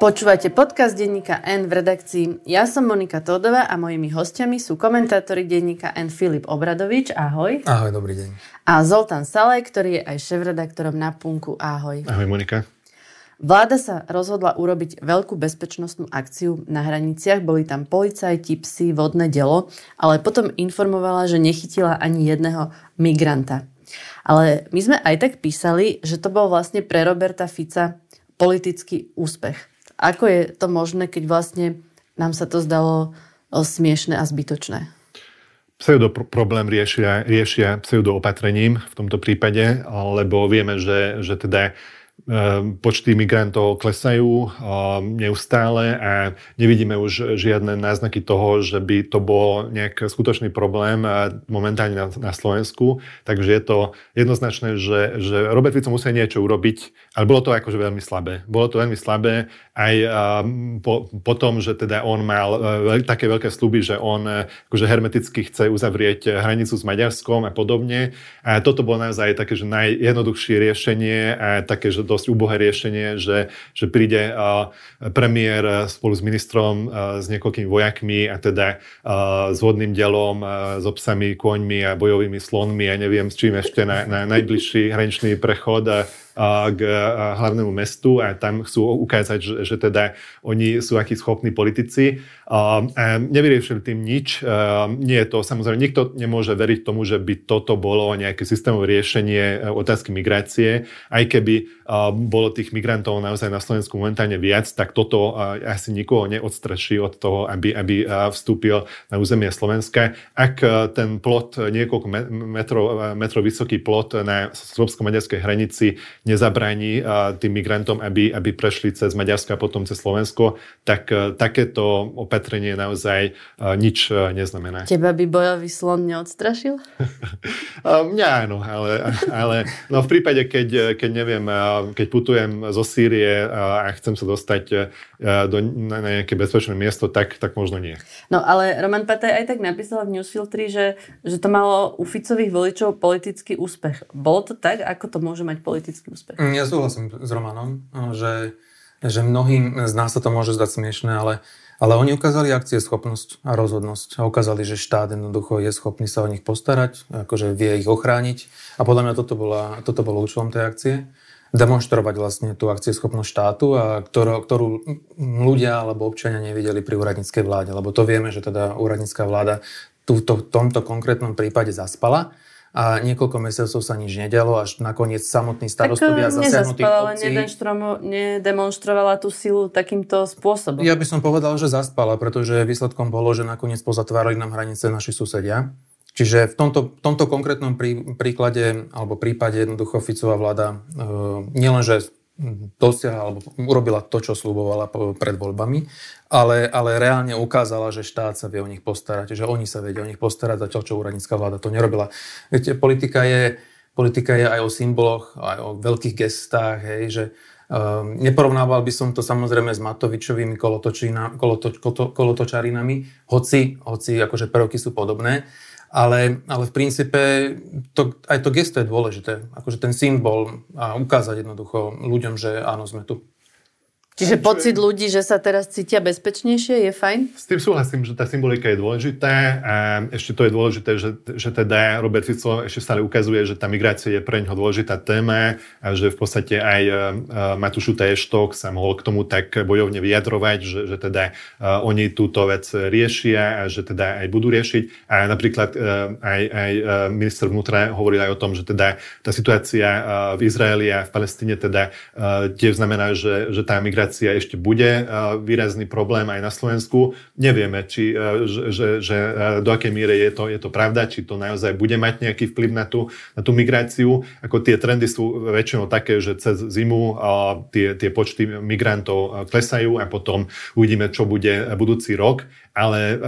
Počúvate podcast denníka N v redakcii. Ja som Monika Tódová a mojimi hostiami sú komentátori denníka N Filip Obradovič. Ahoj. Ahoj, dobrý deň. A Zoltán Salej, ktorý je aj šéf-redaktorom na Punku. Ahoj. Ahoj, Monika. Vláda sa rozhodla urobiť veľkú bezpečnostnú akciu na hraniciach. Boli tam policajti, psi, vodné delo, ale potom informovala, že nechytila ani jedného migranta. Ale my sme aj tak písali, že to bol vlastne pre Roberta Fica politický úspech. Ako je to možné, keď vlastne nám sa to zdalo smiešne a zbytočné? Pseudo problém riešia, riešia pseudo opatrením v tomto prípade, lebo vieme, že, že teda počty migrantov klesajú ehm, neustále a nevidíme už žiadne náznaky toho, že by to bol nejaký skutočný problém momentálne na, Slovensku. Takže je to jednoznačné, že, že Robert Fico musel niečo urobiť, ale bolo to akože veľmi slabé. Bolo to veľmi slabé aj ehm, po, po tom, že teda on mal veľ, také veľké sluby, že on akože hermeticky chce uzavrieť hranicu s Maďarskom a podobne. A toto bolo naozaj také, že najjednoduchšie riešenie a také, že dosť úbohé riešenie, že, že príde premiér spolu s ministrom s niekoľkými vojakmi a teda s vodným delom, s obsami, koňmi a bojovými slonmi. A neviem s čím ešte na, na najbližší hraničný prechod k hlavnému mestu a tam chcú ukázať, že, že teda oni sú akí schopní politici. Nevyriešili tým nič. Nie je to, samozrejme, nikto nemôže veriť tomu, že by toto bolo nejaké systémové riešenie e, otázky migrácie. Aj keby bolo tých migrantov naozaj na Slovensku momentálne viac, tak toto asi nikoho neodstraší od toho, aby, aby vstúpil na územie Slovenska. Ak e, ten plot, niekoľko metrov, metrov vysoký plot na slovensko-maďarskej hranici nezabráni tým migrantom, aby, aby prešli cez Maďarsko a potom cez Slovensko, tak e, takéto opatrenie naozaj e, nič e, neznamená. Teba by bojový slon neodstrašil? Mňa áno, ale, ale no v prípade, keď, keď neviem, keď putujem zo Sýrie a chcem sa dostať do, na nejaké bezpečné miesto, tak, tak možno nie. No ale Roman Pataj aj tak napísal v Newsfiltri, že, že to malo u Ficových voličov politický úspech. Bolo to tak? Ako to môže mať politický úspech? Mm, ja súhlasím s Romanom, že, že mnohým z nás sa to môže zdať smiešne, ale, ale oni ukázali akcie schopnosť a rozhodnosť a ukázali, že štát jednoducho je schopný sa o nich postarať, akože vie ich ochrániť a podľa mňa toto, bola, toto bolo účelom tej akcie demonstrovať vlastne tú akcieschopnosť štátu, a ktorú, ktorú ľudia alebo občania nevideli pri úradníckej vláde. Lebo to vieme, že teda úradnícká vláda v tomto konkrétnom prípade zaspala a niekoľko mesiacov sa nič nedialo, až nakoniec samotní starostovia tak, zasiahnutých obcí... nedemonstrovala tú silu takýmto spôsobom. Ja by som povedal, že zaspala, pretože výsledkom bolo, že nakoniec pozatvárali nám hranice naši susedia. Čiže v tomto, v tomto konkrétnom prí, príklade alebo prípade jednoducho Ficová vláda e, nielenže dosiahla alebo urobila to, čo slúbovala pred voľbami, ale, ale reálne ukázala, že štát sa vie o nich postarať, že oni sa vedia o nich postarať, zatiaľ čo úradnícka vláda to nerobila. Viete, politika je, politika je aj o symboloch, aj o veľkých gestách, hej, že um, neporovnával by som to samozrejme s Matovičovými kolotoč, kolotočarinami, hoci, hoci akože prvky sú podobné, ale, ale v princípe to, aj to gesto je dôležité. Akože ten symbol a ukázať jednoducho ľuďom, že áno, sme tu. Čiže pocit ľudí, že sa teraz cítia bezpečnejšie, je fajn? S tým súhlasím, že tá symbolika je dôležitá a ešte to je dôležité, že, že teda Robert Fico ešte stále ukazuje, že tá migrácia je pre neho dôležitá téma a že v podstate aj uh, Matúšu Tejštok sa mohol k tomu tak bojovne vyjadrovať, že, že teda uh, oni túto vec riešia a že teda aj budú riešiť. A napríklad aj, aj minister vnútra hovoril aj o tom, že teda tá situácia v Izraeli a v Palestíne teda tiež znamená, že, že tá migrácia migrácia ešte bude výrazný problém aj na Slovensku. Nevieme, či, že, že, že do akej míry je to, je to pravda, či to naozaj bude mať nejaký vplyv na tú, na tú migráciu. Ako tie trendy sú väčšinou také, že cez zimu tie, tie počty migrantov klesajú a potom uvidíme, čo bude budúci rok. Ale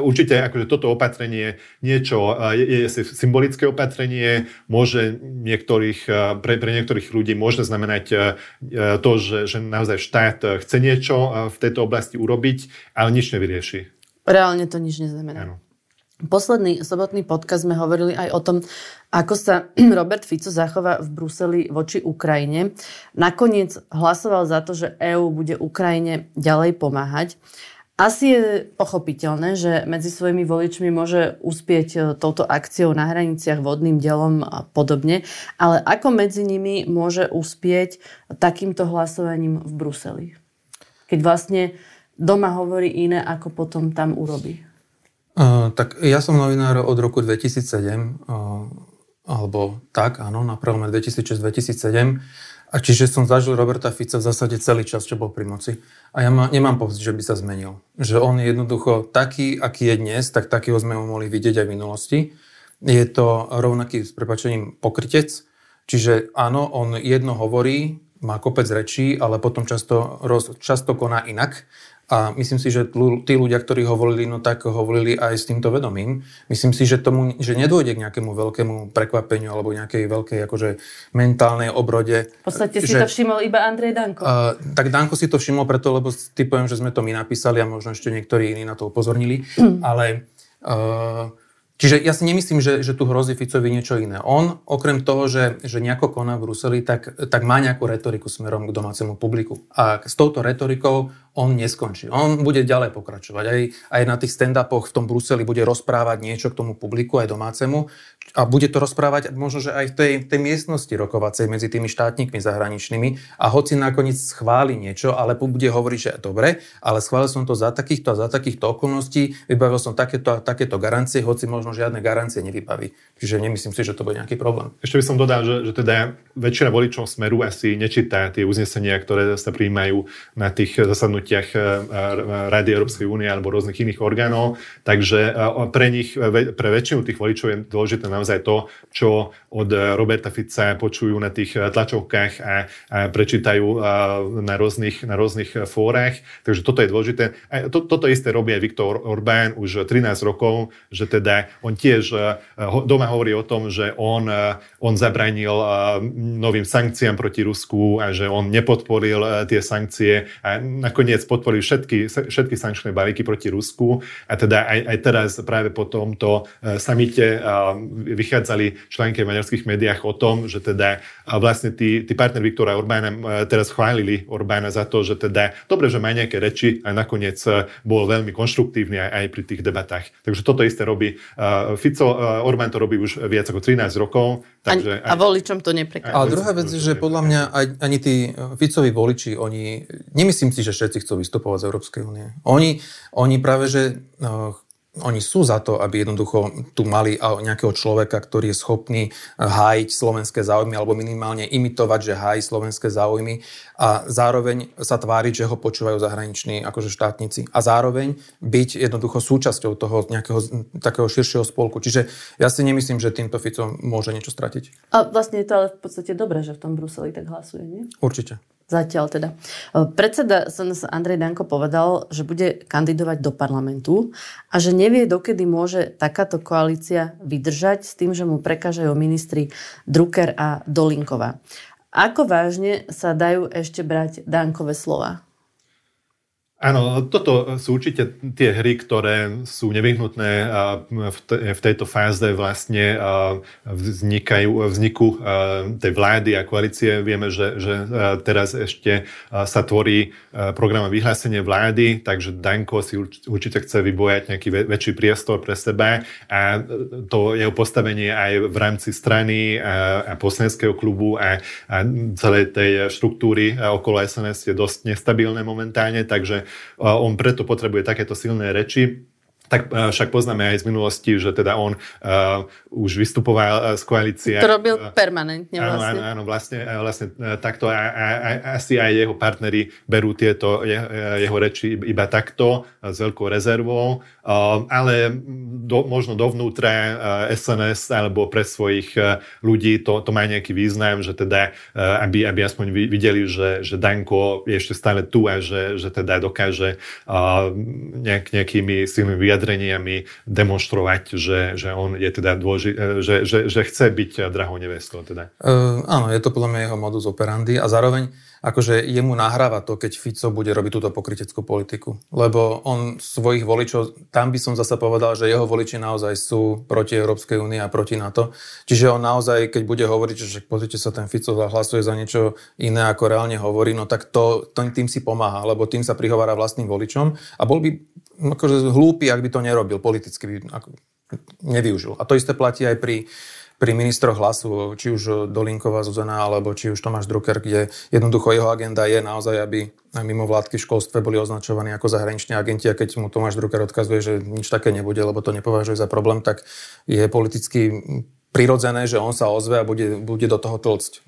určite akože toto opatrenie niečo je, je symbolické opatrenie, môže niektorých, pre, pre niektorých ľudí môže znamenať to, že, že naozaj štát chce niečo v tejto oblasti urobiť, ale nič nevyrieši. Reálne to nič neznamená. Áno. Posledný sobotný podcast sme hovorili aj o tom, ako sa Robert Fico zachová v Bruseli voči Ukrajine. Nakoniec hlasoval za to, že EÚ bude Ukrajine ďalej pomáhať. Asi je pochopiteľné, že medzi svojimi voličmi môže uspieť e, touto akciou na hraniciach vodným dielom a podobne, ale ako medzi nimi môže uspieť takýmto hlasovaním v Bruseli? Keď vlastne doma hovorí iné, ako potom tam urobí. Uh, tak ja som novinár od roku 2007, uh, alebo tak, áno, na prelome 2006-2007. A čiže som zažil Roberta Fica v zásade celý čas, čo bol pri moci. A ja ma, nemám pocit, že by sa zmenil. Že on je jednoducho taký, aký je dnes, tak takého sme ho mohli vidieť aj v minulosti. Je to rovnaký s prepačením pokrytec. Čiže áno, on jedno hovorí, má kopec rečí, ale potom často, roz, často koná inak. A myslím si, že tí ľudia, ktorí ho volili, no tak ho volili aj s týmto vedomím. Myslím si, že tomu, že nedôjde k nejakému veľkému prekvapeniu alebo nejakej veľkej akože mentálnej obrode. V podstate si že, to všimol iba Andrej Danko. Uh, tak Danko si to všimol preto, lebo typujem, že sme to my napísali a možno ešte niektorí iní na to upozornili. Ale uh, Čiže ja si nemyslím, že, že tu hrozí Ficovi niečo iné. On, okrem toho, že, že nejako koná v Bruseli, tak, tak má nejakú retoriku smerom k domácemu publiku. A s touto retorikou on neskončí. On bude ďalej pokračovať. Aj, aj na tých stand-upoch v tom Bruseli bude rozprávať niečo k tomu publiku, aj domácemu. A bude to rozprávať možno, že aj v tej, tej miestnosti rokovacej medzi tými štátnikmi zahraničnými. A hoci nakoniec schváli niečo, ale bude hovoriť, že dobre, ale schválil som to za takýchto a za takýchto okolností, vybavil som takéto a takéto garancie, hoci možno žiadne garancie nevybaví. Čiže nemyslím si, že to bude nejaký problém. Ešte by som dodal, že, že teda väčšina voličov Smeru asi nečítá tie uznesenia, ktoré sa prijímajú na tých zasadnutiach zasadnutiach e, e, Rady Európskej únie alebo rôznych iných orgánov. Takže e, pre nich, pre väčšinu tých voličov je dôležité naozaj to, čo od Roberta Fica počujú na tých tlačovkách a, prečítajú na rôznych, na rôznych fórach. Takže toto je dôležité. To, toto isté robí aj Viktor Orbán už 13 rokov, že teda on tiež doma hovorí o tom, že on, on zabranil novým sankciám proti Rusku a že on nepodporil tie sankcie a nakoniec nakoniec podporili všetky, všetky sankčné balíky proti Rusku a teda aj, aj teraz práve po tomto e, samite vychádzali články v maďarských médiách o tom, že teda vlastne tí, tí partner Viktora Orbána e, teraz chválili Orbána za to, že teda dobre, že má nejaké reči a nakoniec e, bol veľmi konštruktívny aj, aj pri tých debatách. Takže toto isté robí Fico, Orbán to robí už viac ako 13 rokov. Takže a, aj, a voličom to neprekvapí. Ale druhá vec je, že podľa mňa aj, ani tí Ficovi voliči, oni, nemyslím si, že všetci chcú vystupovať z Európskej únie. Oni, oni práve, že no, oni sú za to, aby jednoducho tu mali nejakého človeka, ktorý je schopný eh, hájiť slovenské záujmy alebo minimálne imitovať, že hájí slovenské záujmy a zároveň sa tváriť, že ho počúvajú zahraniční akože štátnici a zároveň byť jednoducho súčasťou toho nejakého takého širšieho spolku. Čiže ja si nemyslím, že týmto Fico môže niečo stratiť. A vlastne je to ale v podstate dobré, že v tom Bruseli tak hlasuje, nie? Určite. Zatiaľ teda. Predseda SNS Andrej Danko povedal, že bude kandidovať do parlamentu a že nevie, dokedy môže takáto koalícia vydržať s tým, že mu prekážajú ministri Drucker a Dolinková. Ako vážne sa dajú ešte brať Dankové slova? Áno, toto sú určite tie hry, ktoré sú nevyhnutné v tejto fáze vlastne vznikajú, vzniku tej vlády a koalície. Vieme, že, že teraz ešte sa tvorí program vyhlásenie vlády, takže Danko si určite chce vybojať nejaký väčší priestor pre seba a to jeho postavenie aj v rámci strany a, a poslaneckého klubu a, a celej tej štruktúry okolo SNS je dosť nestabilné momentálne, takže on preto potrebuje takéto silné reči tak e, však poznáme aj z minulosti, že teda on uh, už vystupoval z koalície. To robil permanentne vlastne. Áno, áno, vlastne, vlastne takto a, a, a asi aj jeho partneri berú tieto je, jeho reči iba takto, s veľkou rezervou, uh, ale do, možno dovnútra uh, SNS alebo pre svojich uh, ľudí to, to má nejaký význam, že teda, uh, aby, aby aspoň videli, že, že Danko je ešte stále tu a že, že teda dokáže uh, nejak, nejakými silnými vyjadreniami demonstrovať, že, že on je teda dôži, e, že, že, že chce byť drahou nevestou. Teda. Uh, áno, je to podľa mňa jeho modus operandi a zároveň akože jemu nahráva to, keď Fico bude robiť túto pokryteckú politiku. Lebo on svojich voličov, tam by som zase povedal, že jeho voliči naozaj sú proti Európskej únie a proti NATO. Čiže on naozaj, keď bude hovoriť, že pozrite sa, ten Fico hlasuje za niečo iné, ako reálne hovorí, no tak to, to tým si pomáha, lebo tým sa prihovára vlastným voličom a bol by akože hlúpy, ak by to nerobil, politicky by ako, nevyužil. A to isté platí aj pri pri ministroch hlasu, či už Dolinková Zuzana, alebo či už Tomáš Drucker, kde jednoducho jeho agenda je naozaj, aby mimo vládky v školstve boli označovaní ako zahraniční agenti a keď mu Tomáš Drucker odkazuje, že nič také nebude, lebo to nepovažuje za problém, tak je politicky prirodzené, že on sa ozve a bude, bude do toho tlcť.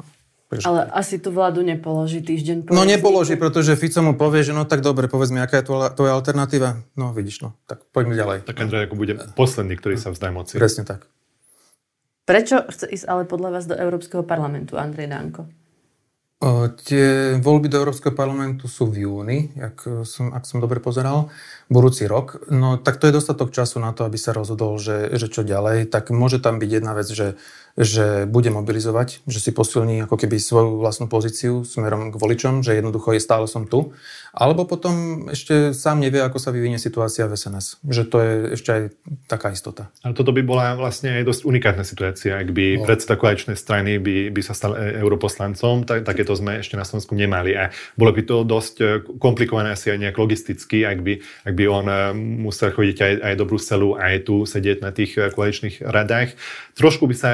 Takže... Ale asi tú vládu nepoloží týždeň po No nepoloží, pretože Fico mu povie, že no tak dobre, povedz mi, aká je tvoja, tvoja alternatíva. No vidíš, no, tak poďme ďalej. Tak Andrej ako bude posledný, ktorý sa vzdá moci. Presne tak. Prečo chce ísť ale podľa vás do Európskeho parlamentu, Andrej Danko? O, tie voľby do Európskeho parlamentu sú v júni, ak som, ak som dobre pozeral, budúci rok. No tak to je dostatok času na to, aby sa rozhodol, že, že čo ďalej. Tak môže tam byť jedna vec, že že bude mobilizovať, že si posilní ako keby svoju vlastnú pozíciu smerom k voličom, že jednoducho je stále som tu. Alebo potom ešte sám nevie, ako sa vyvinie situácia v SNS. Že to je ešte aj taká istota. Ale toto by bola vlastne aj dosť unikátna situácia. Ak by no. predseda koaličnej strany by, by sa stal e, europoslancom, tak, takéto sme ešte na Slovensku nemali. A bolo by to dosť e, komplikované asi aj nejak logisticky, ak by, ak by on e, musel chodiť aj, aj do Bruselu, aj tu sedieť na tých koaličných radách. Trošku by sa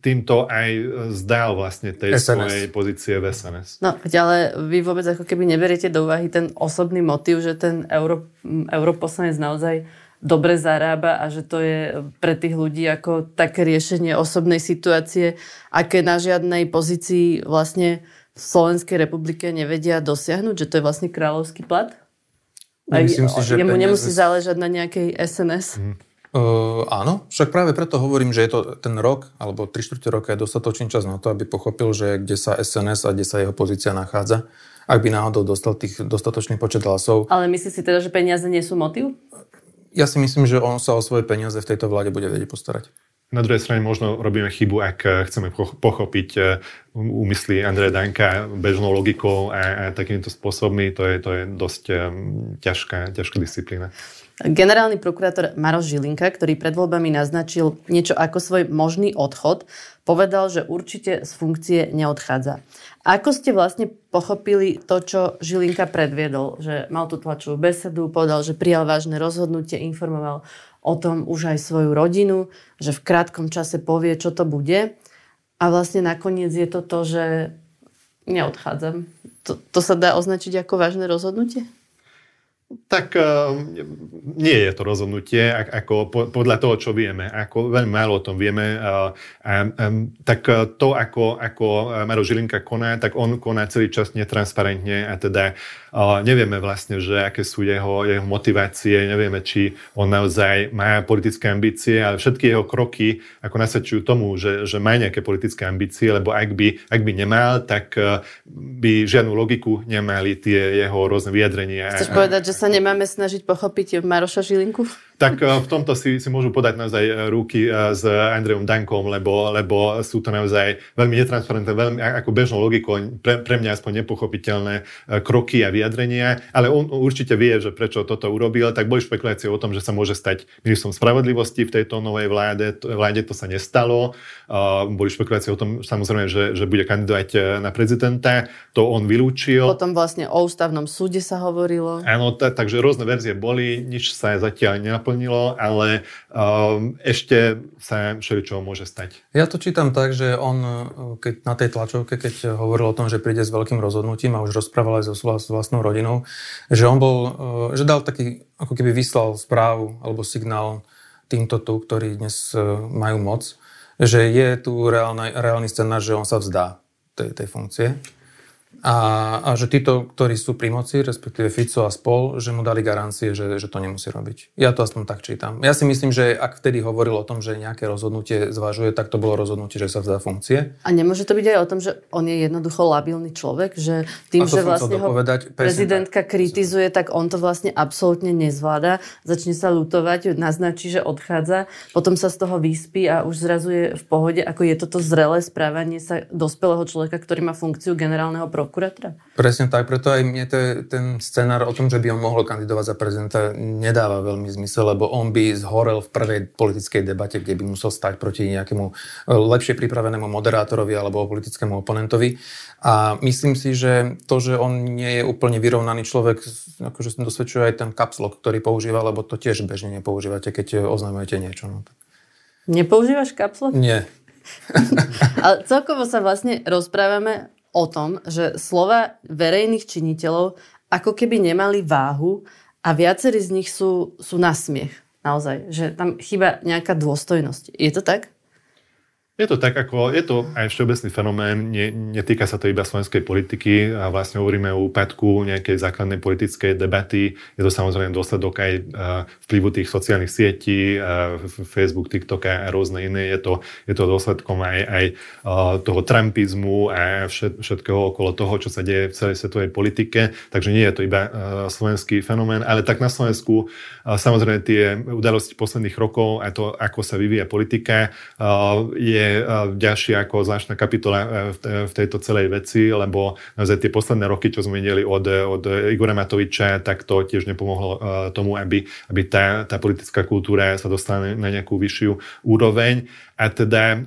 týmto aj e, zdal vlastne tej SNS. svojej pozície v SNS. No, ale vy vôbec ako keby neberiete do úvahy ten osobný motív, že ten euro, europoslanec naozaj dobre zarába a že to je pre tých ľudí ako také riešenie osobnej situácie, aké na žiadnej pozícii vlastne v Slovenskej republike nevedia dosiahnuť, že to je vlastne kráľovský plat? Aj, si, že jemu nemusí záležať na nejakej SNS? Mm. Uh, áno, však práve preto hovorím, že je to ten rok alebo 3 čtvrte roka je dostatočný čas na to, aby pochopil, že kde sa SNS a kde sa jeho pozícia nachádza, ak by náhodou dostal tých dostatočný počet hlasov. Ale myslíš si teda, že peniaze nie sú motiv? Ja si myslím, že on sa o svoje peniaze v tejto vláde bude vedieť postarať. Na druhej strane možno robíme chybu, ak eh, chceme pochopiť eh, úmysly Andreja Danka bežnou logikou a, a takýmito spôsobmi. To je, to je dosť um, ťažká, ťažká disciplína. Generálny prokurátor Maroš Žilinka, ktorý pred voľbami naznačil niečo ako svoj možný odchod, povedal, že určite z funkcie neodchádza. Ako ste vlastne pochopili to, čo Žilinka predviedol? Že mal tú tlačovú besedu, povedal, že prijal vážne rozhodnutie, informoval o tom už aj svoju rodinu, že v krátkom čase povie, čo to bude. A vlastne nakoniec je to to, že neodchádzam. To, to sa dá označiť ako vážne rozhodnutie? Tak uh, nie je to rozhodnutie, ako podľa toho, čo vieme. Ako veľmi málo o tom vieme. Uh, um, tak to, ako, ako Maro Žilinka koná, tak on koná celý čas netransparentne a teda nevieme vlastne, že aké sú jeho, jeho motivácie, nevieme, či on naozaj má politické ambície, ale všetky jeho kroky ako nasvedčujú tomu, že, že má nejaké politické ambície, lebo ak by, ak by nemal, tak uh, by žiadnu logiku nemali tie jeho rôzne vyjadrenia. Chceš povedať, že sa nemáme snažiť pochopiť Maroša Žilinku? Tak eh, v tomto si, si môžu podať naozaj eh, ruky eh, s Andrejom Dankom, lebo, lebo sú to naozaj veľmi netransparentné, veľmi ako bežnou logikou, pre, pre mňa aspoň nepochopiteľné kroky a vyjadrenia, ale on určite vie, že prečo toto urobil, tak boli špekulácie o tom, že sa môže stať ministrom spravodlivosti v tejto novej vláde. Vláde to sa nestalo. Boli špekulácie o tom, samozrejme, že, že bude kandidovať na prezidenta. To on vylúčil. Potom vlastne o ústavnom súde sa hovorilo. Áno, t- takže rôzne verzie boli, nič sa zatiaľ nenaplnilo naplnilo, ale um, ešte sa všeličo môže stať. Ja to čítam tak, že on keď na tej tlačovke, keď hovoril o tom, že príde s veľkým rozhodnutím a už rozprával aj so vlastnou rodinou, že on bol, uh, že dal taký, ako keby vyslal správu alebo signál týmto tu, ktorí dnes uh, majú moc, že je tu reálny, reálny scenár, že on sa vzdá tej, tej funkcie. A, a že títo, ktorí sú pri moci, respektíve Fico a spol, že mu dali garancie, že, že to nemusí robiť. Ja to aspoň tak čítam. Ja si myslím, že ak vtedy hovoril o tom, že nejaké rozhodnutie zvažuje, tak to bolo rozhodnutie, že sa vzdá funkcie. A nemôže to byť aj o tom, že on je jednoducho labilný človek, že tým, že vlastne ho prezidentka tak. kritizuje, tak on to vlastne absolútne nezvláda, začne sa lutovať, naznačí, že odchádza, potom sa z toho vyspí a už zrazu je v pohode, ako je toto zrelé správanie sa dospelého človeka, ktorý má funkciu generálneho prokurátora? Presne tak, preto aj mne to je, ten scenár o tom, že by on mohol kandidovať za prezidenta, nedáva veľmi zmysel, lebo on by zhorel v prvej politickej debate, kde by musel stať proti nejakému e, lepšie pripravenému moderátorovi alebo politickému oponentovi. A myslím si, že to, že on nie je úplne vyrovnaný človek, akože dosvedčuje aj ten kapslok, ktorý používa, lebo to tiež bežne nepoužívate, keď oznamujete niečo. No. Nepoužívaš kapslok? Nie. Ale celkovo sa vlastne rozprávame o tom, že slova verejných činiteľov ako keby nemali váhu a viacerí z nich sú, sú na smiech. Naozaj, že tam chýba nejaká dôstojnosť. Je to tak? Je to tak, ako je to aj všeobecný fenomén, nie, netýka sa to iba slovenskej politiky a vlastne hovoríme o úpadku nejakej základnej politickej debaty. Je to samozrejme dôsledok aj vplyvu tých sociálnych sietí, Facebook, TikTok a rôzne iné. Je to, je to dôsledkom aj, aj toho trumpizmu a všetkého okolo toho, čo sa deje v celej svetovej politike. Takže nie je to iba slovenský fenomén, ale tak na Slovensku samozrejme tie udalosti posledných rokov a to, ako sa vyvíja politika, je ďalšia ako zvláštna kapitola e, v tejto celej veci, lebo naozaj tie posledné roky, čo sme videli od, od Igora Matoviča, tak to tiež nepomohlo e, tomu, aby, aby tá, tá politická kultúra sa dostala na nejakú vyššiu úroveň. A teda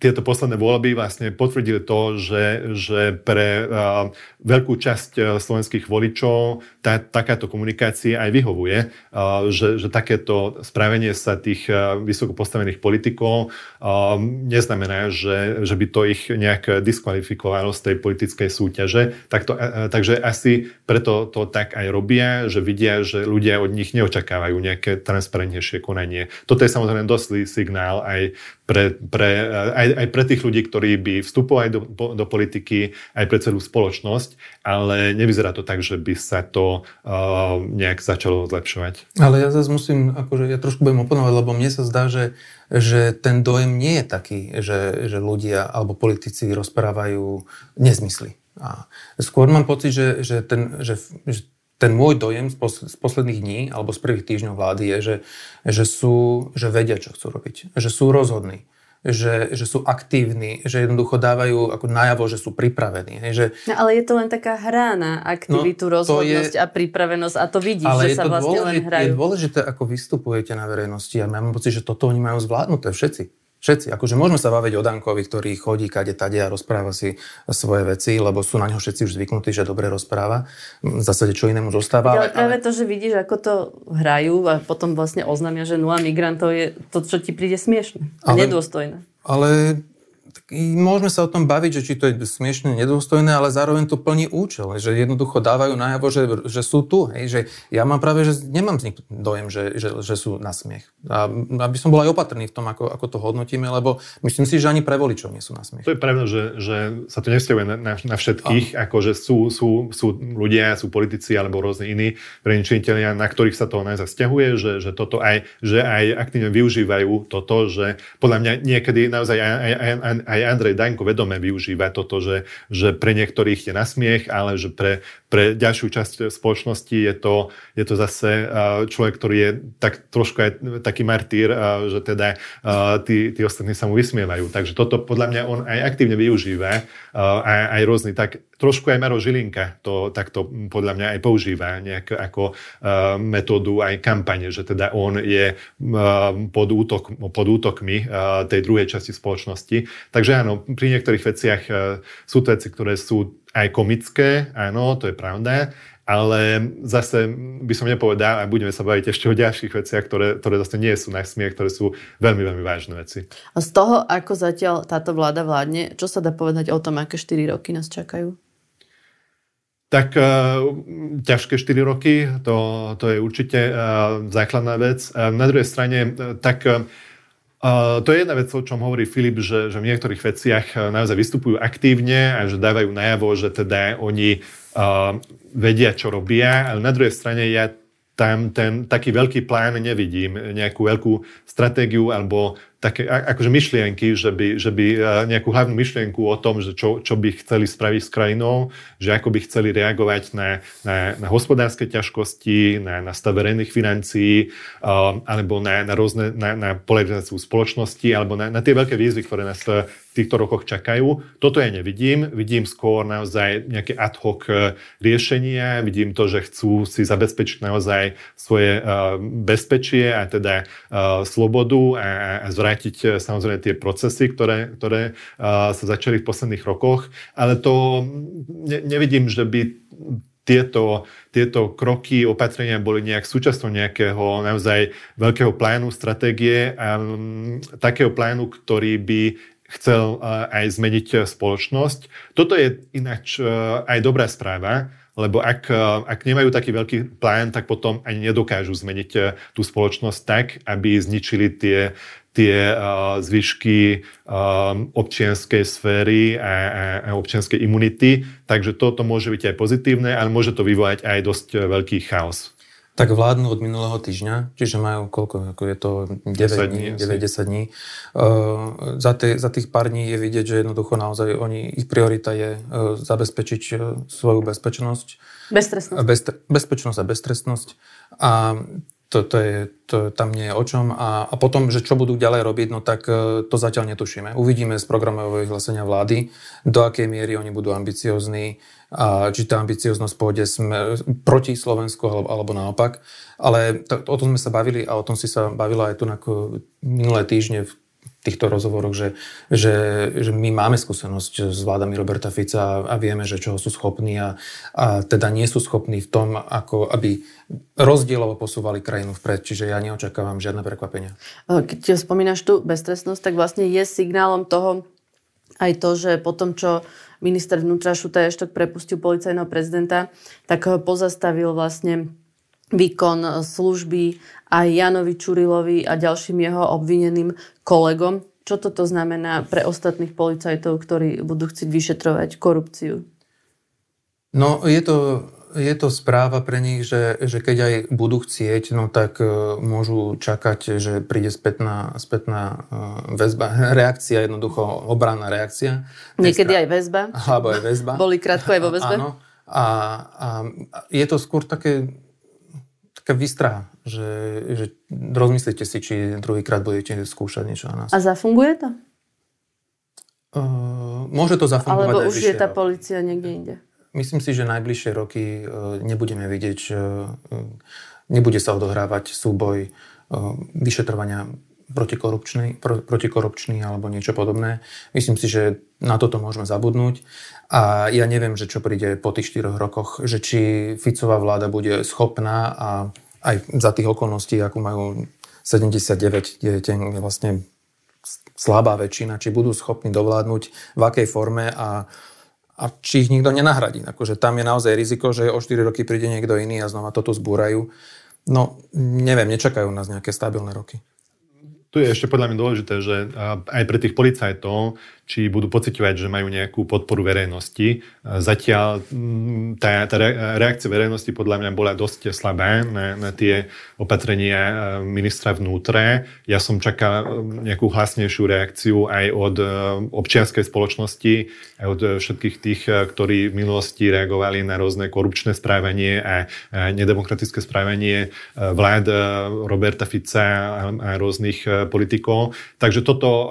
tieto posledné voľby vlastne potvrdili to, že, že pre uh, veľkú časť uh, slovenských voličov tá, takáto komunikácia aj vyhovuje, uh, že, že takéto správenie sa tých uh, vysoko postavených politikov uh, neznamená, že, že by to ich nejak diskvalifikovalo z tej politickej súťaže. Tak to, uh, takže asi preto to tak aj robia, že vidia, že ľudia od nich neočakávajú nejaké transparentnejšie konanie. Toto je samozrejme dosť signál aj pre, pre, aj, aj pre tých ľudí, ktorí by vstupovali do, do politiky, aj pre celú spoločnosť, ale nevyzerá to tak, že by sa to uh, nejak začalo zlepšovať. Ale ja zase musím, akože ja trošku budem oponovať, lebo mne sa zdá, že, že ten dojem nie je taký, že, že ľudia alebo politici rozprávajú nezmysly. A skôr mám pocit, že, že, ten, že, že ten môj dojem z posledných dní alebo z prvých týždňov vlády je, že, že, sú, že vedia, čo chcú robiť. Že sú rozhodní. Že, že sú aktívni, že jednoducho dávajú ako najavo, že sú pripravení. Hej, že... No, ale je to len taká hra na aktivitu, no, rozhodnosť je... a pripravenosť a to vidíš, ale že sa vlastne len hrajú. Je dôležité, ako vystupujete na verejnosti a mám pocit, že toto oni majú zvládnuté všetci. Všetci. Akože môžeme sa baviť o Dankovi, ktorý chodí kade tade a rozpráva si svoje veci, lebo sú na neho všetci už zvyknutí, že dobre rozpráva. V zásade čo inému zostáva. Ale, ale práve to, že vidíš, ako to hrajú a potom vlastne oznámia, že nula migrantov je to, čo ti príde smiešne a ale, nedôstojné. Ale môžeme sa o tom baviť, že či to je smiešne, nedôstojné, ale zároveň to plní účel, že jednoducho dávajú najavo, že, že sú tu. Hej, že ja mám práve, že nemám z nich dojem, že, že, že sú na smiech. A aby som bol aj opatrný v tom, ako, ako to hodnotíme, lebo myslím si, že ani pre voličov nie sú na smiech. To je pravda, že, že sa to nevzťahuje na, na, na všetkých, a. ako že sú, sú, sú ľudia, sú politici alebo rôzne iní preničiteľia, na ktorých sa to naozaj vzťahuje, že, že toto aj, že aj aktívne využívajú toto, že podľa mňa niekedy naozaj aj, aj, aj, aj Andrej Danko vedome využíva toto, že, že pre niektorých je nasmiech, ale že pre, pre ďalšiu časť spoločnosti je to, je to zase človek, ktorý je tak trošku aj taký martýr, že teda tí, tí ostatní sa mu vysmievajú. Takže toto podľa mňa on aj aktívne využíva aj, aj rôzny tak trošku aj Maro Žilinka to takto podľa mňa aj používa nejak ako uh, metódu aj kampane, že teda on je uh, pod, útok, pod útokmi uh, tej druhej časti spoločnosti. Takže áno, pri niektorých veciach uh, sú to veci, ktoré sú aj komické, áno, to je pravda, ale zase by som nepovedal, a budeme sa baviť ešte o ďalších veciach, ktoré, ktoré zase nie sú na smiech, ktoré sú veľmi, veľmi vážne veci. A z toho, ako zatiaľ táto vláda vládne, čo sa dá povedať o tom, aké 4 roky nás čakajú? Tak uh, ťažké 4 roky, to, to je určite uh, základná vec. Uh, na druhej strane, uh, tak uh, to je jedna vec, o čom hovorí Filip, že, že v niektorých veciach naozaj vystupujú aktívne a že dávajú najavo, že teda oni uh, vedia, čo robia, ale na druhej strane ja tam ten taký veľký plán nevidím, nejakú veľkú stratégiu alebo také akože myšlienky, že by, že by nejakú hlavnú myšlienku o tom, že čo, čo by chceli spraviť s krajinou, že ako by chceli reagovať na, na, na hospodárske ťažkosti, na, na stav verejných financií, alebo na, na rôzne, na, na polarizáciu spoločnosti, alebo na, na tie veľké výzvy, ktoré nás týchto rokoch čakajú. Toto ja nevidím. Vidím skôr naozaj nejaké ad hoc e, riešenia. Vidím to, že chcú si zabezpečiť naozaj svoje e, bezpečie a teda e, slobodu a, zvrátiť samozrejme tie procesy, ktoré, ktoré sa začali v posledných rokoch. Ale to ne, nevidím, že by tieto, tieto kroky, opatrenia boli nejak súčasťou nejakého naozaj veľkého plánu, stratégie, um, takého plánu, ktorý by chcel uh, aj zmeniť uh, spoločnosť. Toto je ináč uh, aj dobrá správa, lebo ak, ak nemajú taký veľký plán, tak potom ani nedokážu zmeniť tú spoločnosť tak, aby zničili tie, tie zvyšky občianskej sféry a, a, a občianskej imunity. Takže toto môže byť aj pozitívne, ale môže to vyvolať aj dosť veľký chaos. Tak vládnu od minulého týždňa, čiže majú koľko, ako je to 9 dní, 9-10 dní. Uh, za, tie, za tých pár dní je vidieť, že jednoducho naozaj oni, ich priorita je uh, zabezpečiť uh, svoju bezpečnosť. Beztrestnosť. Bez, bezpečnosť a beztrestnosť. A to, to, je, to tam nie je o čom. A, a potom, že čo budú ďalej robiť, no tak to zatiaľ netušíme. Uvidíme z programového vyhlásenia vlády, do akej miery oni budú ambiciozní, a či tá ambicioznosť pôjde sme, proti Slovensku alebo, alebo naopak. Ale to, o tom sme sa bavili a o tom si sa bavila aj tu na minulé týždne v týchto rozhovoroch, že, že, že my máme skúsenosť s vládami Roberta Fica a, vieme, že čoho sú schopní a, a teda nie sú schopní v tom, ako aby rozdielovo posúvali krajinu vpred, čiže ja neočakávam žiadne prekvapenia. Keď spomínaš tu beztrestnosť, tak vlastne je signálom toho aj to, že po tom, čo minister vnútra Šuta Eštok prepustil policajného prezidenta, tak ho pozastavil vlastne výkon služby aj Janovi Čurilovi a ďalším jeho obvineným kolegom. Čo toto znamená pre ostatných policajtov, ktorí budú chcieť vyšetrovať korupciu? No, je to je to správa pre nich, že, že keď aj budú chcieť, no tak uh, môžu čakať, že príde spätná, spätná uh, väzba, reakcia, jednoducho obranná reakcia. Niekedy aj väzba. Alebo aj väzba. Boli krátko aj vo väzbe. Áno. A, a je to skôr také, taká výstraha, že, že rozmyslíte si, či druhýkrát budete skúšať niečo na nás. A zafunguje to? Uh, môže to zafungovať Alebo už je tá policia niekde inde? Myslím si, že najbližšie roky e, nebudeme vidieť, e, nebude sa odohrávať súboj vyšetrovania protikorupčný, protikorupčný alebo niečo podobné. Myslím si, že na toto môžeme zabudnúť. A ja neviem, že čo príde po tých 4 rokoch, že či Ficová vláda bude schopná a aj za tých okolností, ako majú 79, je vlastne slabá väčšina, či budú schopní dovládnuť v akej forme a a či ich nikto nenahradí. Akože tam je naozaj riziko, že o 4 roky príde niekto iný a znova toto zbúrajú. No, neviem, nečakajú nás nejaké stabilné roky. Tu je ešte podľa mňa dôležité, že aj pre tých policajtov či budú pocitovať, že majú nejakú podporu verejnosti. Zatiaľ mm, tá, tá reakcia verejnosti podľa mňa bola dosť slabá na, na tie opatrenia e, ministra vnútra. Ja som čakal e, nejakú hlasnejšiu reakciu aj od e, občianskej spoločnosti, aj od všetkých tých, ktorí v minulosti reagovali na rôzne korupčné správanie a nedemokratické správanie vlád Roberta Fica a rôznych politikov. Takže toto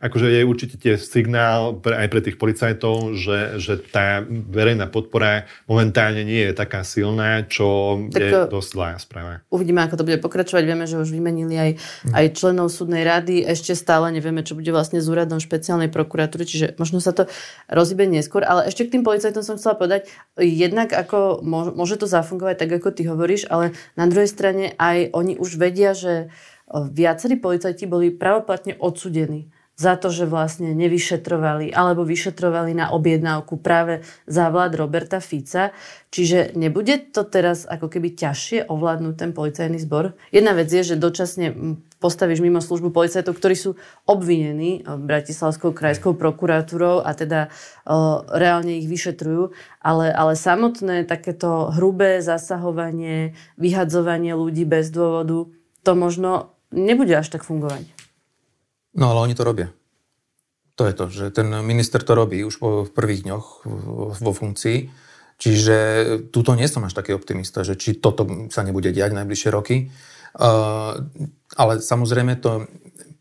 akože je určite tiež signál pre, aj pre tých policajtov, že, že tá verejná podpora momentálne nie je taká silná, čo tak je dosť zlá správa. Uvidíme, ako to bude pokračovať. Vieme, že už vymenili aj, aj členov súdnej rady. Ešte stále nevieme, čo bude vlastne s úradom špeciálnej prokuratúry, čiže možno sa to rozíbe neskôr. Ale ešte k tým policajtom som chcela povedať, jednak ako môže to zafungovať tak, ako ty hovoríš, ale na druhej strane aj oni už vedia, že viacerí policajti boli pravoplatne odsudení za to, že vlastne nevyšetrovali alebo vyšetrovali na objednávku práve za vlád Roberta Fica. Čiže nebude to teraz ako keby ťažšie ovládnuť ten policajný zbor? Jedna vec je, že dočasne postavíš mimo službu policajtov, ktorí sú obvinení Bratislavskou krajskou prokuratúrou a teda o, reálne ich vyšetrujú, ale, ale samotné takéto hrubé zasahovanie, vyhadzovanie ľudí bez dôvodu, to možno nebude až tak fungovať. No ale oni to robia. To je to, že ten minister to robí už po, v prvých dňoch vo funkcii. Čiže túto nie som až taký optimista, že či toto sa nebude diať najbližšie roky. Uh, ale samozrejme to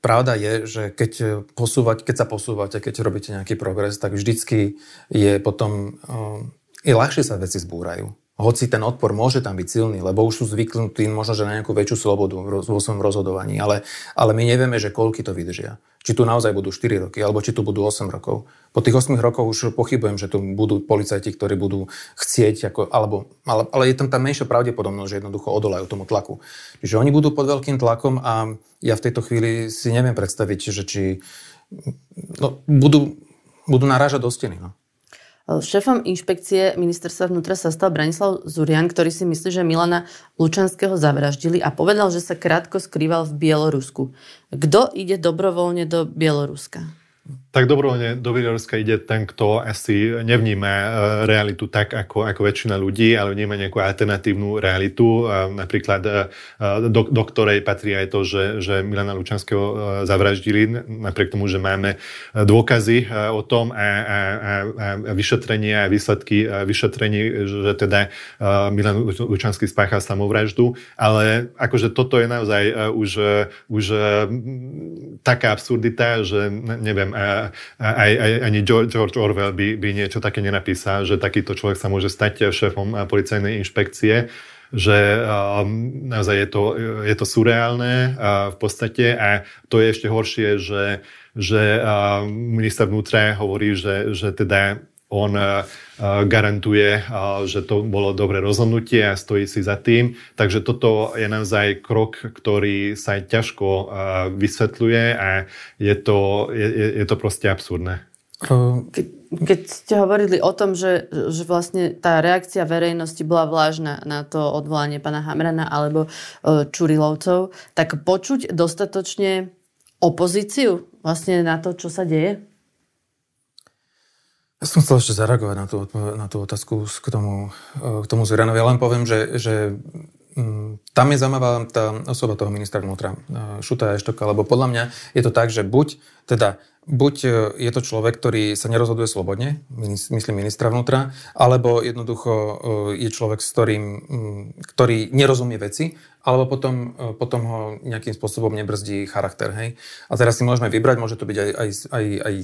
pravda je, že keď, posúvať, keď sa posúvate, keď robíte nejaký progres, tak vždycky je potom, uh, je ľahšie sa veci zbúrajú. Hoci ten odpor môže tam byť silný, lebo už sú zvyknutí možno, že na nejakú väčšiu slobodu vo svojom rozhodovaní, ale, ale my nevieme, že koľky to vydržia. Či tu naozaj budú 4 roky, alebo či tu budú 8 rokov. Po tých 8 rokoch už pochybujem, že tu budú policajti, ktorí budú chcieť, ako, alebo, ale, ale je tam tá menšia pravdepodobnosť, že jednoducho odolajú tomu tlaku. Čiže oni budú pod veľkým tlakom a ja v tejto chvíli si neviem predstaviť, že či no, budú, budú narážať do steny. No. Šéfom inšpekcie ministerstva vnútra sa stal Branislav Zurian, ktorý si myslí, že Milana Lučanského zavraždili a povedal, že sa krátko skrýval v Bielorusku. Kto ide dobrovoľne do Bieloruska? Tak dobrovoľne do Bieloruska ide ten, kto asi nevníma e, realitu tak, ako, ako väčšina ľudí, ale vníma nejakú alternatívnu realitu. Napríklad e, do, do ktorej patrí aj to, že, že Milana Lučanského e, zavraždili, napriek tomu, že máme dôkazy o tom a, a, a vyšetrenie a výsledky vyšetrení, že teda Milan Lučanský spáchal samovraždu. Ale akože toto je naozaj už, už taká absurdita, že neviem, aj, aj, ani George Orwell by, by niečo také nenapísal, že takýto človek sa môže stať šéfom policajnej inšpekcie že um, naozaj je to, je to surreálne uh, v podstate. A to je ešte horšie, že, že uh, minister vnútra hovorí, že, že teda on uh, garantuje, uh, že to bolo dobré rozhodnutie a stojí si za tým. Takže toto je naozaj krok, ktorý sa ťažko vysvetľuje a je to, je, je to proste absurdné. Keď, keď ste hovorili o tom, že, že vlastne tá reakcia verejnosti bola vlážna na to odvolanie pana Hamrana alebo Čurilovcov, tak počuť dostatočne opozíciu vlastne na to, čo sa deje? Ja som chcel ešte zareagovať na tú, na tú otázku k tomu, e, k tomu Zuranovi. Ja len poviem, že, že mm, tam je zaujímavá tá osoba toho ministra vnútra, e, Šuta Eštoka, lebo podľa mňa je to tak, že buď, teda, buď e, je to človek, ktorý sa nerozhoduje slobodne, myslím ministra vnútra, alebo jednoducho je človek, s ktorým, mm, ktorý nerozumie veci, alebo potom, potom ho nejakým spôsobom nebrzdí charakter. Hej? A teraz si môžeme vybrať, môže to byť aj, aj, aj, aj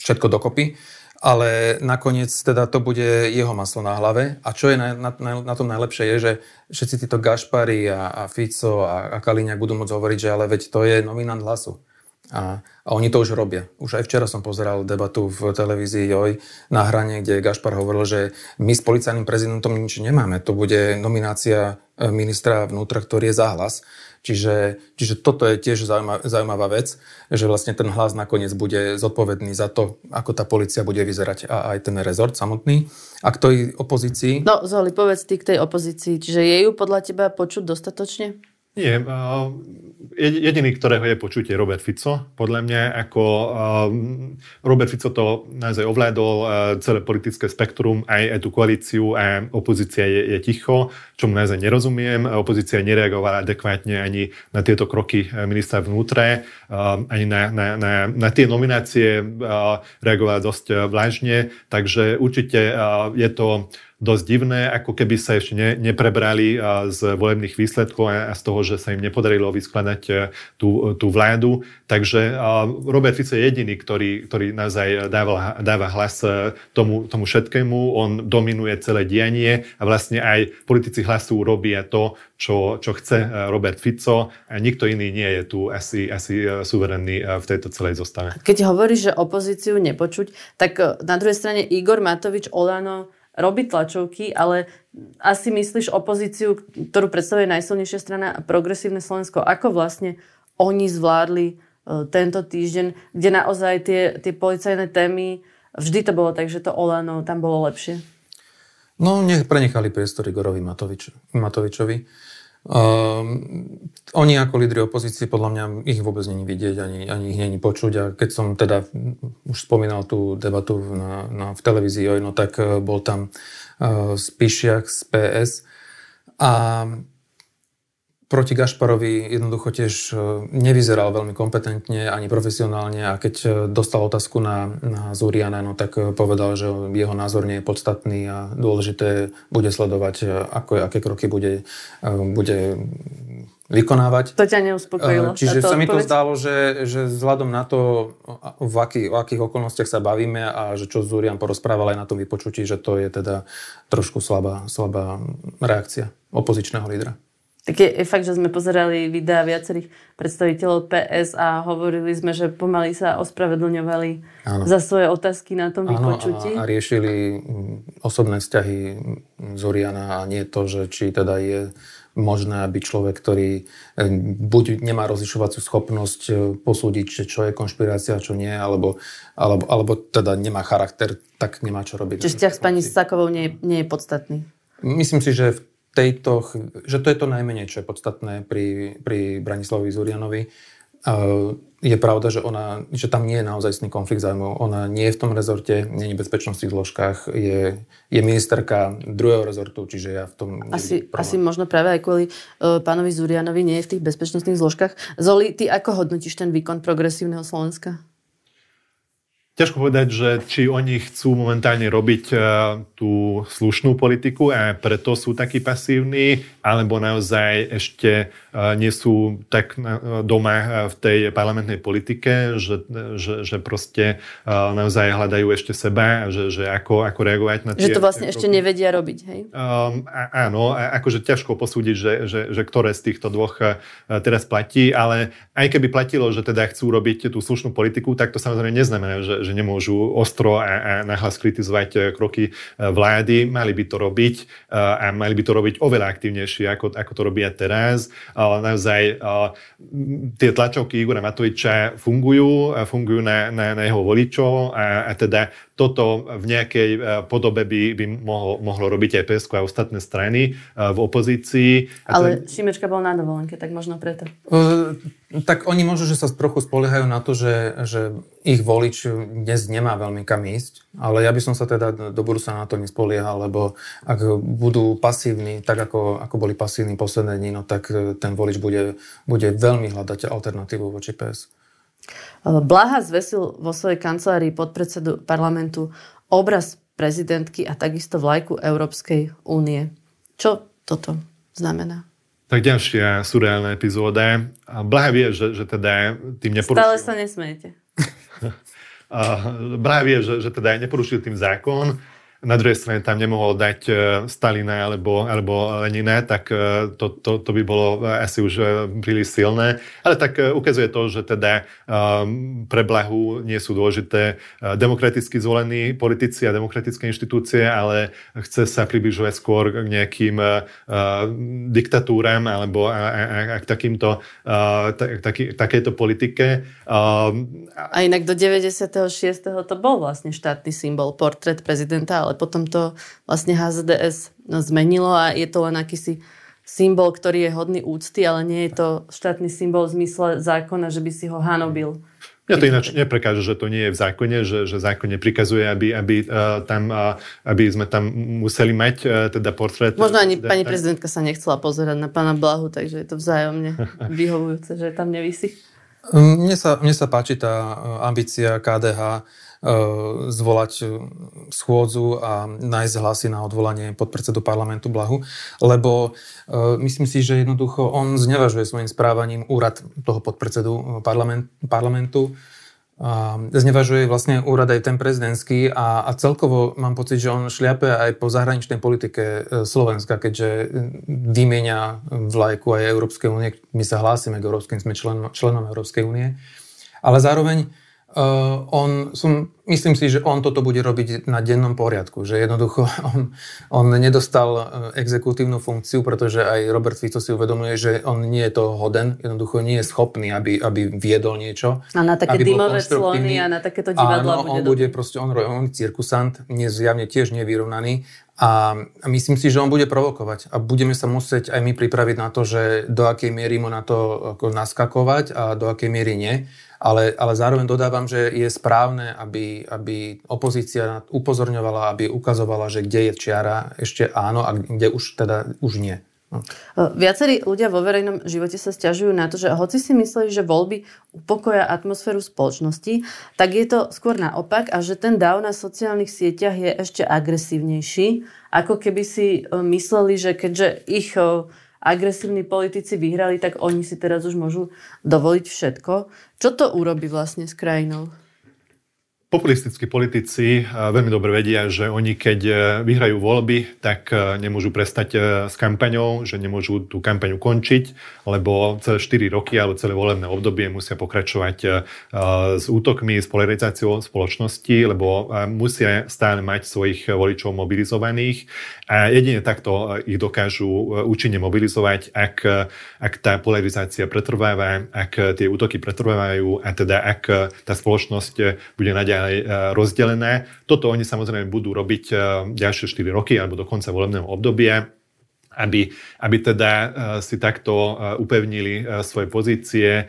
všetko dokopy ale nakoniec teda to bude jeho maslo na hlave. A čo je na, na, na tom najlepšie je, že všetci títo Gašpari a, a Fico a, a Kaliňák budú môcť hovoriť, že ale veď to je nominant hlasu. A, a oni to už robia. Už aj včera som pozeral debatu v televízii Joj na hrane, kde Gašpar hovoril, že my s policajným prezidentom nič nemáme. To bude nominácia e, ministra vnútra, ktorý je záhlas. Čiže, čiže toto je tiež zaujímavá, vec, že vlastne ten hlas nakoniec bude zodpovedný za to, ako tá policia bude vyzerať a aj ten rezort samotný. A k tej opozícii... No, Zoli, povedz ty k tej opozícii. Čiže je ju podľa teba počuť dostatočne? Nie, jediný, ktorého je počuť, je Robert Fico. Podľa mňa, ako Robert Fico to naozaj ovládol celé politické spektrum, aj, aj tú koalíciu a opozícia je, je ticho, čomu naozaj nerozumiem. Opozícia nereagovala adekvátne ani na tieto kroky ministra vnútra, ani na, na, na, na tie nominácie reagovala dosť vlážne, takže určite je to dosť divné, ako keby sa ešte ne, neprebrali z volebných výsledkov a z toho, že sa im nepodarilo vyskladať e, tú, tú vládu. Takže Robert Fico je jediný, ktorý, ktorý naozaj dáva, dáva hlas e, tomu, tomu všetkému. On dominuje celé dianie a vlastne aj politici hlasu robia to, čo, čo chce e, Robert Fico a nikto iný nie je tu asi, asi suverenný v tejto celej zostave. Keď hovoríš, že opozíciu nepočuť, tak na druhej strane Igor Matovič, Olano, robí tlačovky, ale asi myslíš opozíciu, ktorú predstavuje najsilnejšia strana Progresívne Slovensko, ako vlastne oni zvládli e, tento týždeň, kde naozaj tie, tie policajné témy, vždy to bolo tak, že to Olano tam bolo lepšie? No, nech prenechali priestor Igorovi Matovič, Matovičovi. Um, oni ako lídry opozície, podľa mňa ich vôbec není vidieť, ani, ani ich není počuť. A keď som teda už spomínal tú debatu na, na, v televízii, no tak uh, bol tam uh, Spišiak z PS. A proti Gašparovi jednoducho tiež e, nevyzeral veľmi kompetentne ani profesionálne a keď e, dostal otázku na, na Zuriana, no tak e, povedal, že jeho názor nie je podstatný a dôležité bude sledovať, ako, aké kroky bude, bude vykonávať. To ťa neuspokojilo? Čiže sa mi to zdalo, že, že vzhľadom na to, v aký, o akých okolnostiach sa bavíme a že čo Zurian porozprával aj na tom vypočutí, že to je teda trošku slabá, slabá reakcia opozičného lídra. Tak je, je fakt, že sme pozerali videá viacerých predstaviteľov PS a hovorili sme, že pomaly sa ospravedlňovali Áno. za svoje otázky na tom Áno, vypočutí. A, a riešili osobné vzťahy Zoriana a nie to, že či teda je možné, aby človek, ktorý e, buď nemá rozlišovaciu schopnosť e, posúdiť, čo je konšpirácia, čo nie, alebo, alebo, alebo teda nemá charakter, tak nemá čo robiť. Čiže vzťah s pani Sakovou nie, nie je podstatný? Myslím si, že v tejto, že to je to najmenej, čo je podstatné pri, pri Branislavovi Zurianovi. Je pravda, že, ona, že tam nie je naozaj konflikt zájmov. Ona nie je v tom rezorte, nie je v bezpečnostných zložkách, je, je ministerka druhého rezortu, čiže ja v tom... Asi, asi možno práve aj kvôli uh, pánovi Zurianovi nie je v tých bezpečnostných zložkách. Zoli, ty ako hodnotíš ten výkon progresívneho Slovenska? Ťažko povedať, že či oni chcú momentálne robiť uh, tú slušnú politiku a preto sú takí pasívni, alebo naozaj ešte uh, nie sú tak uh, doma v tej parlamentnej politike, že, že, že proste naozaj hľadajú ešte seba, že, že ako, ako reagovať na tie... Že to vlastne ešte nevedia robiť, hej? Um, a, áno, a akože ťažko posúdiť, že, že, že ktoré z týchto dvoch teraz platí, ale aj keby platilo, že teda chcú robiť tú slušnú politiku, tak to samozrejme neznamená, že, že nemôžu ostro a, a nahlas kritizovať e, kroky e, vlády. Mali by to robiť e, a mali by to robiť oveľa aktívnejšie, ako, ako to robia teraz. Naozaj tie tlačovky Igora Matoviča fungujú, fungujú na, na, na jeho voličov a, a teda toto v nejakej podobe by, by mohlo, mohlo robiť aj PSK a ostatné strany v opozícii. A Ale ten... Šimečka bol na dovolenke, tak možno preto. Uh, tak oni možno, že sa trochu spoliehajú na to, že, že ich volič dnes nemá veľmi kam ísť, ale ja by som sa teda do budúca na to nespoliehal, lebo ak budú pasívni, tak ako, ako boli pasívni posledné dni, no tak ten volič bude, bude veľmi hľadať alternatívu voči PS. Blaha zvesil vo svojej kancelárii podpredsedu parlamentu obraz prezidentky a takisto vlajku Európskej únie. Čo toto znamená? Tak ďalšia surreálna epizóda. Blaha vie, že, že teda tým neporušil... Stále sa nesmiete. Blaha vie, že, že teda neporušil tým zákon na druhej strane tam nemohol dať e, Stalina alebo, alebo Lenina, tak e, to, to, to by bolo asi už e, príliš silné. Ale tak ukazuje to, že teda pre Blahu nie sú dôležité demokraticky zvolení politici a demokratické inštitúcie, ale chce sa približovať skôr k nejakým diktatúram alebo k takýmto, taký, politike. A inak do 96. to bol vlastne štátny symbol, portrét prezidenta, ale potom to vlastne HZDS zmenilo a je to len akýsi symbol, ktorý je hodný úcty, ale nie je to štátny symbol v zmysle zákona, že by si ho hanobil. Ja to ináč neprekáže, že to nie je v zákone, že, že zákon neprikazuje, aby, aby, uh, tam, uh, aby sme tam museli mať uh, teda portrét. Možno ani pani prezidentka sa nechcela pozerať na pána Blahu, takže je to vzájomne vyhovujúce, že tam nevisí. Mne sa, mne sa páči tá ambícia KDH zvolať e, schôdzu a nájsť hlasy na odvolanie podpredsedu parlamentu Blahu, lebo e, myslím si, že jednoducho on znevažuje svojim správaním úrad toho podpredsedu parlament, parlamentu, a znevažuje vlastne úrad aj ten prezidentský a, a celkovo mám pocit, že on šliape aj po zahraničnej politike Slovenska, keďže vymieňa vlajku aj Európskej únie, my sa hlásime k Európskym, sme člen, členom Európskej únie, ale zároveň Uh, on, som, myslím si, že on toto bude robiť na dennom poriadku, že jednoducho on, on nedostal uh, exekutívnu funkciu, pretože aj Robert Fico si uvedomuje, že on nie je to hoden, jednoducho nie je schopný, aby, aby viedol niečo. A na také dymové clony a na takéto divadla Áno, bude on bude proste, on, on cirkusant, zjavne tiež nevyrovnaný a, a myslím si, že on bude provokovať a budeme sa musieť aj my pripraviť na to, že do akej miery mu na to ako naskakovať a do akej miery nie ale, ale zároveň dodávam, že je správne, aby, aby opozícia upozorňovala, aby ukazovala, že kde je čiara ešte áno a kde už teda už nie. No. Viacerí ľudia vo verejnom živote sa stiažujú na to, že hoci si mysleli, že voľby upokoja atmosféru spoločnosti, tak je to skôr naopak a že ten dáv na sociálnych sieťach je ešte agresívnejší, ako keby si mysleli, že keďže ich agresívni politici vyhrali, tak oni si teraz už môžu dovoliť všetko. Čo to urobí vlastne s krajinou? Populistickí politici veľmi dobre vedia, že oni keď e, vyhrajú voľby, tak e, nemôžu prestať s kampaňou, že nemôžu tú kampaň ukončiť, lebo celé 4 roky alebo celé volebné obdobie musia pokračovať s útokmi, s polarizáciou spoločnosti, lebo musia stále mať svojich voličov mobilizovaných. A jedine takto ich dokážu účinne mobilizovať, ak, ak tá polarizácia pretrváva, ak tie útoky pretrvávajú a teda ak tá spoločnosť bude naďalej e, rozdelené. Toto oni samozrejme budú robiť e, ďalšie 4 roky alebo do konca volebného obdobia aby, aby teda uh, si takto upevnili svoje pozície,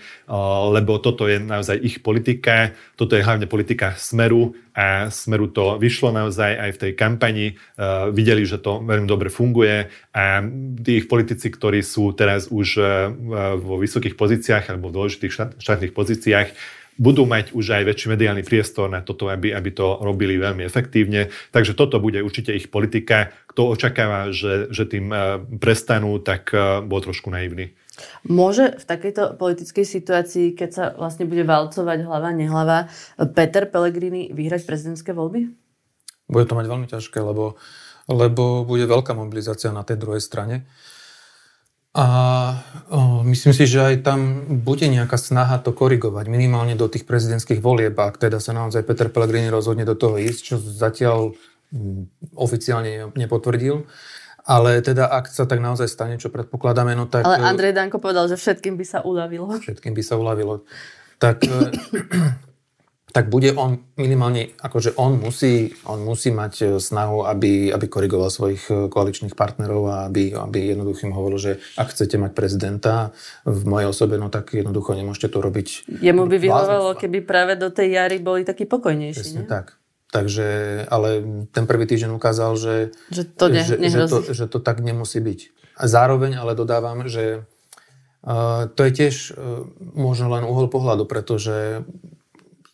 lebo toto je naozaj ich politika, toto je hlavne politika Smeru a Smeru to vyšlo naozaj aj v tej kampani. Videli, že to veľmi dobre funguje a tí ich politici, ktorí sú teraz už vo vysokých pozíciách alebo v dôležitých štátnych pozíciách, budú mať už aj väčší mediálny priestor na toto, aby, aby to robili veľmi efektívne. Takže toto bude určite ich politika. Kto očakáva, že, že tým eh, prestanú, tak eh, bol trošku naivný. Môže v takejto politickej situácii, keď sa vlastne bude valcovať hlava, nehlava, Peter Pellegrini vyhrať prezidentské voľby? Bude to mať veľmi ťažké, lebo, lebo bude veľká mobilizácia na tej druhej strane. A o, myslím si, že aj tam bude nejaká snaha to korigovať, minimálne do tých prezidentských volieb, ak teda sa naozaj Peter Pellegrini rozhodne do toho ísť, čo zatiaľ m, oficiálne nepotvrdil. Ale teda ak sa tak naozaj stane, čo predpokladáme, no tak... Ale Andrej Danko povedal, že všetkým by sa uľavilo. Všetkým by sa uľavilo. Tak tak bude on minimálne, akože on musí, on musí mať e, snahu, aby, aby korigoval svojich e, koaličných partnerov a aby, aby jednoducho im hovoril, že ak chcete mať prezidenta v mojej osobe, no tak jednoducho nemôžete to robiť. Jemu by vyhovalo, keby práve do tej jary boli takí pokojnejší. Presne ne? tak. Takže, ale ten prvý týždeň ukázal, že, že, to, ne, že, že, to, že to tak nemusí byť. A zároveň ale dodávam, že uh, to je tiež uh, možno len uhol pohľadu, pretože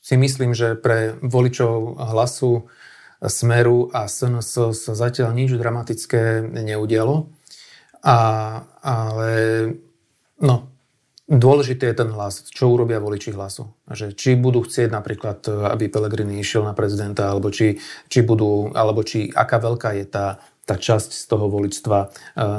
si myslím, že pre voličov hlasu Smeru a SNS sa zatiaľ nič dramatické neudialo. A, ale no, dôležité je ten hlas. Čo urobia voliči hlasu? Že či budú chcieť napríklad, aby Pelegrini išiel na prezidenta, alebo či, či budú, alebo či aká veľká je tá tá časť z toho voličstva e,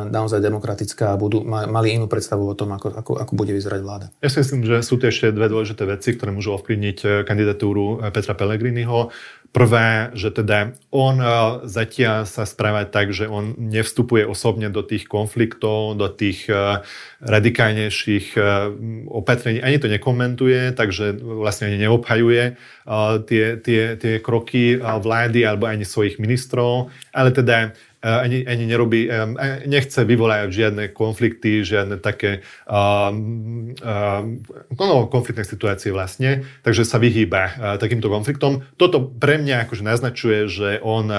naozaj demokratická a budú, mali inú predstavu o tom, ako, ako, ako bude vyzerať vláda. Ja si myslím, že sú tu ešte dve dôležité veci, ktoré môžu ovplyvniť e, kandidatúru e, Petra Pellegriniho. Prvé, že teda on zatiaľ sa správa tak, že on nevstupuje osobne do tých konfliktov, do tých radikálnejších opatrení, ani to nekomentuje, takže vlastne ani neobhajuje tie, tie, tie kroky vlády alebo ani svojich ministrov, ale teda ani, ani nerobí, nechce vyvolávať žiadne konflikty, žiadne také um, um, no, konfliktné situácie vlastne, takže sa vyhýba takýmto konfliktom. Toto pre mňa akože naznačuje, že on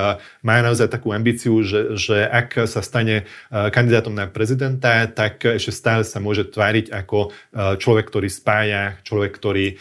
má naozaj takú ambíciu, že, že ak sa stane kandidátom na prezidenta, tak ešte stále sa môže tváriť ako človek, ktorý spája, človek, ktorý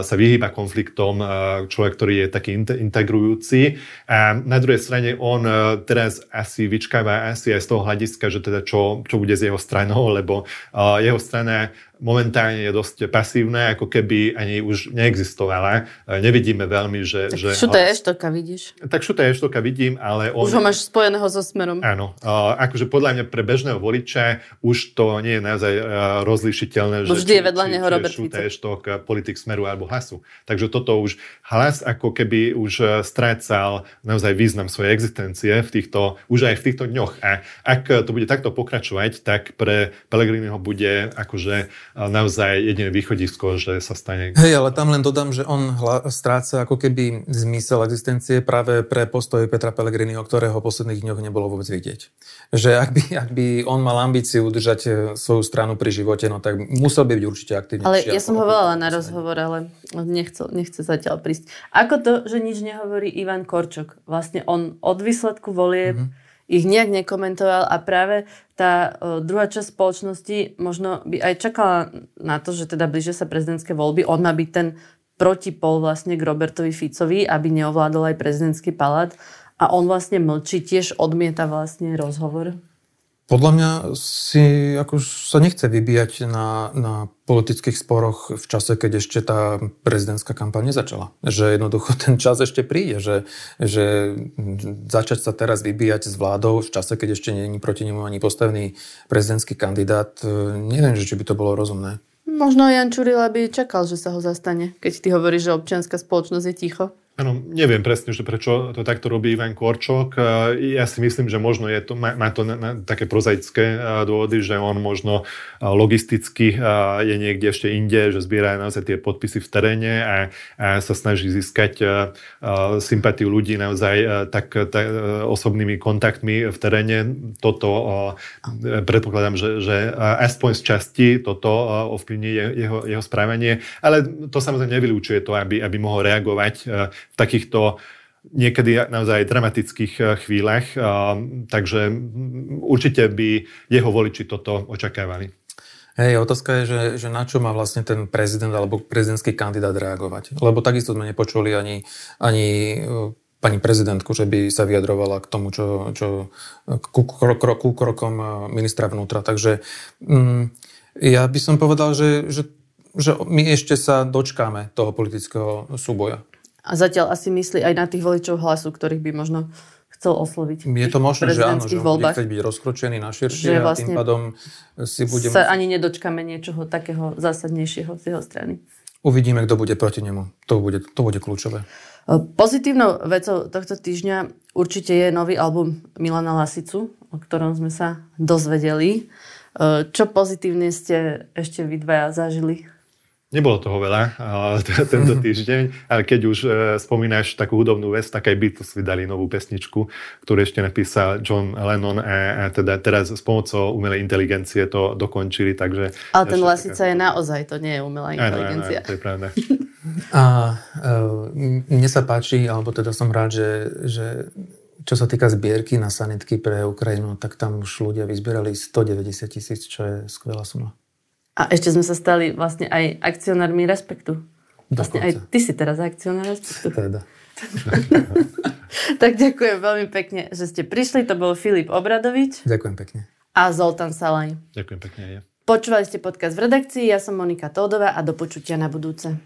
sa vyhýba konfliktom, človek, ktorý je taký integrujúci. A na druhej strane on teraz asi vyčkáva asi aj z toho hľadiska, že teda čo, čo bude s jeho stranou, lebo uh, jeho strana momentálne je dosť pasívne, ako keby ani už neexistovala. Nevidíme veľmi, že... Tak že šuta Eštoka vidíš. Tak šuta Eštoka vidím, ale on... Už ho máš spojeného so Smerom. Áno. Akože podľa mňa pre bežného voliča už to nie je naozaj rozlišiteľné, že vždy je vedľa či, neho či Robert šuta Eštok, politik Smeru alebo Hlasu. Takže toto už hlas ako keby už strácal naozaj význam svojej existencie v týchto, už aj v týchto dňoch. A ak to bude takto pokračovať, tak pre Pelegriniho bude akože naozaj jediné východisko, že sa stane... Hej, ale tam len dodám, že on hla, stráca ako keby zmysel existencie práve pre postoj Petra Pellegriniho, ktorého v posledných dňoch nebolo vôbec vidieť. Že ak by, ak by on mal ambíciu udržať e, svoju stranu pri živote, no tak musel by byť určite aktívny. Ale ja som ho volala na rozhovor, ale nechcel, nechce zatiaľ prísť. Ako to, že nič nehovorí Ivan Korčok? Vlastne on od výsledku volieb mm-hmm ich nejak nekomentoval a práve tá uh, druhá časť spoločnosti možno by aj čakala na to, že teda blíže sa prezidentské voľby, on má byť ten protipol vlastne k Robertovi Ficovi, aby neovládol aj prezidentský palát a on vlastne mlčí, tiež odmieta vlastne rozhovor. Podľa mňa si ako sa nechce vybíjať na, na politických sporoch v čase, keď ešte tá prezidentská kampaň nezačala. Že jednoducho ten čas ešte príde, že, že začať sa teraz vybíjať s vládou v čase, keď ešte není proti nemu ani postavený prezidentský kandidát, neviem, že či by to bolo rozumné. Možno Jan Čurila by čakal, že sa ho zastane, keď ty hovoríš, že občianská spoločnosť je ticho. Áno, neviem presne, že prečo to takto robí Ivan Korčok. Ja si myslím, že možno je to, má, to na, na, také prozaické dôvody, že on možno logisticky je niekde ešte inde, že zbiera naozaj tie podpisy v teréne a, a sa snaží získať sympatiu ľudí naozaj tak, tak osobnými kontaktmi v teréne. Toto predpokladám, že, že aspoň z časti toto ovplyvní jeho, jeho správanie, ale to samozrejme nevylúčuje to, aby, aby mohol reagovať takýchto niekedy naozaj dramatických eh, chvíľach. Eh, takže určite by jeho voliči toto očakávali. Hej, otázka je, že, že na čo má vlastne ten prezident alebo prezidentský kandidát reagovať. Lebo takisto sme nepočuli ani, ani eh, pani prezidentku, že by sa vyjadrovala k tomu, čo, čo ku, krok, ku krokom ministra vnútra. Takže mm, ja by som povedal, že, že, že my ešte sa dočkáme toho politického súboja. A zatiaľ asi myslí aj na tých voličov hlasu, ktorých by možno chcel osloviť. Je to možné, že áno, že bude chcieť byť rozkročený na širšie a vlastne tým pádom si bude... Sa ani nedočkame niečoho takého zásadnejšieho z jeho strany. Uvidíme, kto bude proti nemu. To bude, to bude kľúčové. Pozitívnou vecou tohto týždňa určite je nový album Milana Lasicu, o ktorom sme sa dozvedeli. Čo pozitívne ste ešte vy dvaja zažili? Nebolo toho veľa tento týždeň, ale keď už e, spomínaš takú hudobnú vec, tak aj Beatles vydali novú pesničku, ktorú ešte napísal John Lennon a, a teda teraz s pomocou umelej inteligencie to dokončili, takže... Ale ten Lasica taká... je naozaj, to nie je umelá inteligencia. Áno, áno, to je pravda. A uh, mne sa páči, alebo teda som rád, že, že čo sa týka zbierky na sanitky pre Ukrajinu, tak tam už ľudia vyzbierali 190 tisíc, čo je skvelá suma. A ešte sme sa stali vlastne aj akcionármi Respektu. Vlastne Dokonca. aj ty si teraz akcionár Respektu. Teda. tak ďakujem veľmi pekne, že ste prišli. To bol Filip Obradovič. Ďakujem pekne. A Zoltán Salaj. Ďakujem pekne. Ja. Počúvali ste podcast v redakcii, ja som Monika Tódová a do počutia na budúce.